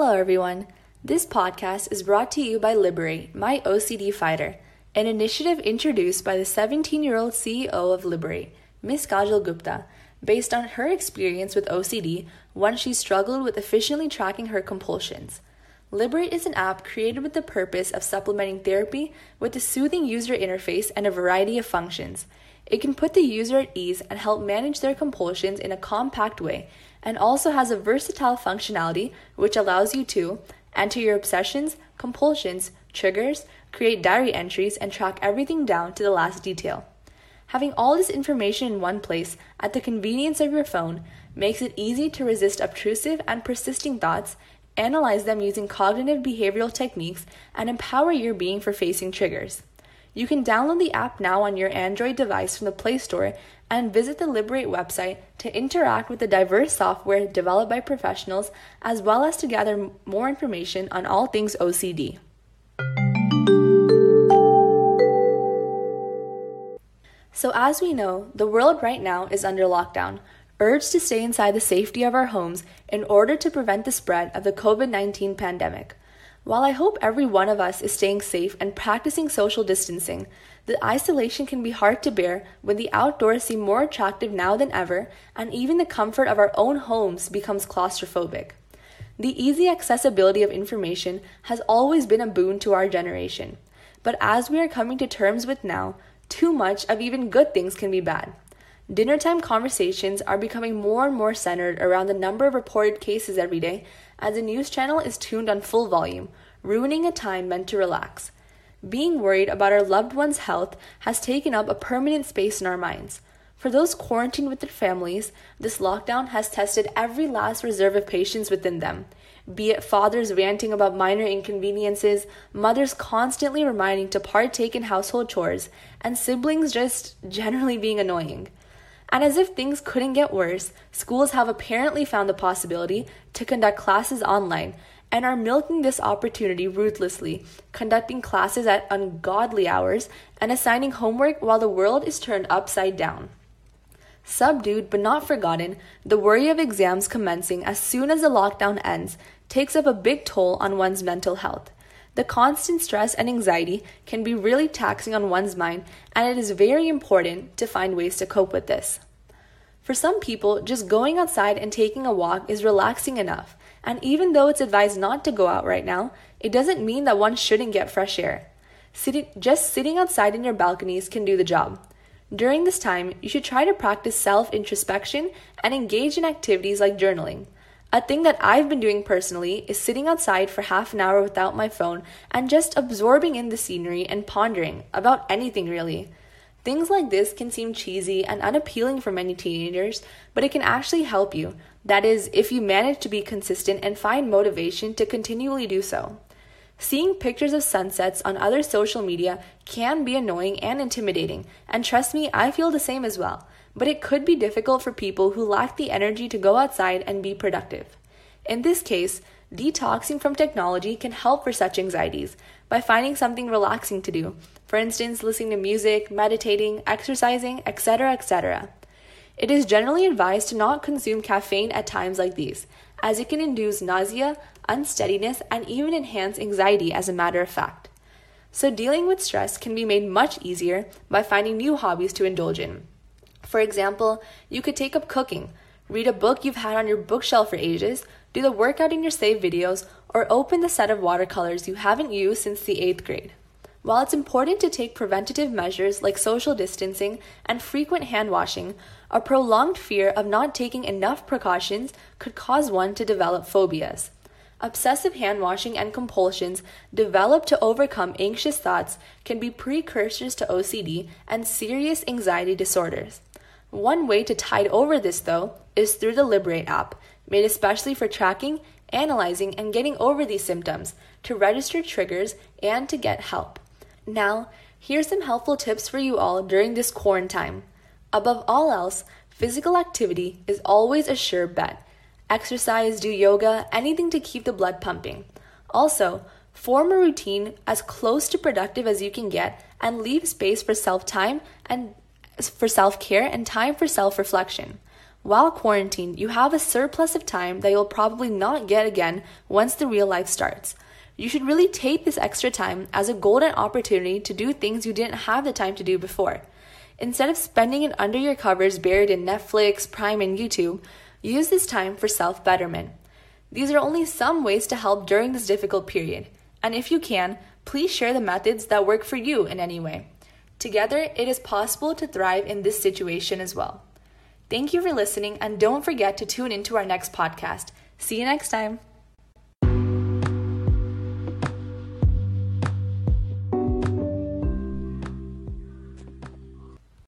Hello, everyone. This podcast is brought to you by Liberate, my OCD fighter, an initiative introduced by the 17 year old CEO of Liberate, Ms. Kajal Gupta, based on her experience with OCD when she struggled with efficiently tracking her compulsions. Liberate is an app created with the purpose of supplementing therapy with a soothing user interface and a variety of functions. It can put the user at ease and help manage their compulsions in a compact way, and also has a versatile functionality which allows you to enter your obsessions, compulsions, triggers, create diary entries, and track everything down to the last detail. Having all this information in one place at the convenience of your phone makes it easy to resist obtrusive and persisting thoughts, analyze them using cognitive behavioral techniques, and empower your being for facing triggers. You can download the app now on your Android device from the Play Store and visit the Liberate website to interact with the diverse software developed by professionals as well as to gather more information on all things OCD. So, as we know, the world right now is under lockdown, urged to stay inside the safety of our homes in order to prevent the spread of the COVID 19 pandemic. While I hope every one of us is staying safe and practicing social distancing, the isolation can be hard to bear when the outdoors seem more attractive now than ever, and even the comfort of our own homes becomes claustrophobic. The easy accessibility of information has always been a boon to our generation, but as we are coming to terms with now, too much of even good things can be bad. Dinner time conversations are becoming more and more centered around the number of reported cases every day as the news channel is tuned on full volume, ruining a time meant to relax. Being worried about our loved one's health has taken up a permanent space in our minds. For those quarantined with their families, this lockdown has tested every last reserve of patience within them. Be it fathers ranting about minor inconveniences, mothers constantly reminding to partake in household chores, and siblings just generally being annoying. And as if things couldn't get worse, schools have apparently found the possibility to conduct classes online and are milking this opportunity ruthlessly, conducting classes at ungodly hours and assigning homework while the world is turned upside down. Subdued but not forgotten, the worry of exams commencing as soon as the lockdown ends takes up a big toll on one's mental health. The constant stress and anxiety can be really taxing on one's mind, and it is very important to find ways to cope with this. For some people, just going outside and taking a walk is relaxing enough, and even though it's advised not to go out right now, it doesn't mean that one shouldn't get fresh air. Sitting, just sitting outside in your balconies can do the job. During this time, you should try to practice self introspection and engage in activities like journaling. A thing that I've been doing personally is sitting outside for half an hour without my phone and just absorbing in the scenery and pondering about anything really. Things like this can seem cheesy and unappealing for many teenagers, but it can actually help you. That is, if you manage to be consistent and find motivation to continually do so. Seeing pictures of sunsets on other social media can be annoying and intimidating, and trust me, I feel the same as well but it could be difficult for people who lack the energy to go outside and be productive. In this case, detoxing from technology can help for such anxieties by finding something relaxing to do, for instance, listening to music, meditating, exercising, etc., etc. It is generally advised to not consume caffeine at times like these, as it can induce nausea, unsteadiness, and even enhance anxiety, as a matter of fact. So, dealing with stress can be made much easier by finding new hobbies to indulge in. For example, you could take up cooking, read a book you've had on your bookshelf for ages, do the workout in your saved videos, or open the set of watercolors you haven't used since the eighth grade. While it's important to take preventative measures like social distancing and frequent hand washing, a prolonged fear of not taking enough precautions could cause one to develop phobias. Obsessive hand washing and compulsions developed to overcome anxious thoughts can be precursors to OCD and serious anxiety disorders. One way to tide over this, though, is through the Liberate app, made especially for tracking, analyzing, and getting over these symptoms, to register triggers, and to get help. Now, here's some helpful tips for you all during this quarantine. Above all else, physical activity is always a sure bet. Exercise, do yoga, anything to keep the blood pumping. Also, form a routine as close to productive as you can get and leave space for self time and for self care and time for self reflection. While quarantined, you have a surplus of time that you'll probably not get again once the real life starts. You should really take this extra time as a golden opportunity to do things you didn't have the time to do before. Instead of spending it under your covers buried in Netflix, Prime, and YouTube, use this time for self betterment. These are only some ways to help during this difficult period, and if you can, please share the methods that work for you in any way. Together, it is possible to thrive in this situation as well. Thank you for listening, and don't forget to tune into our next podcast. See you next time.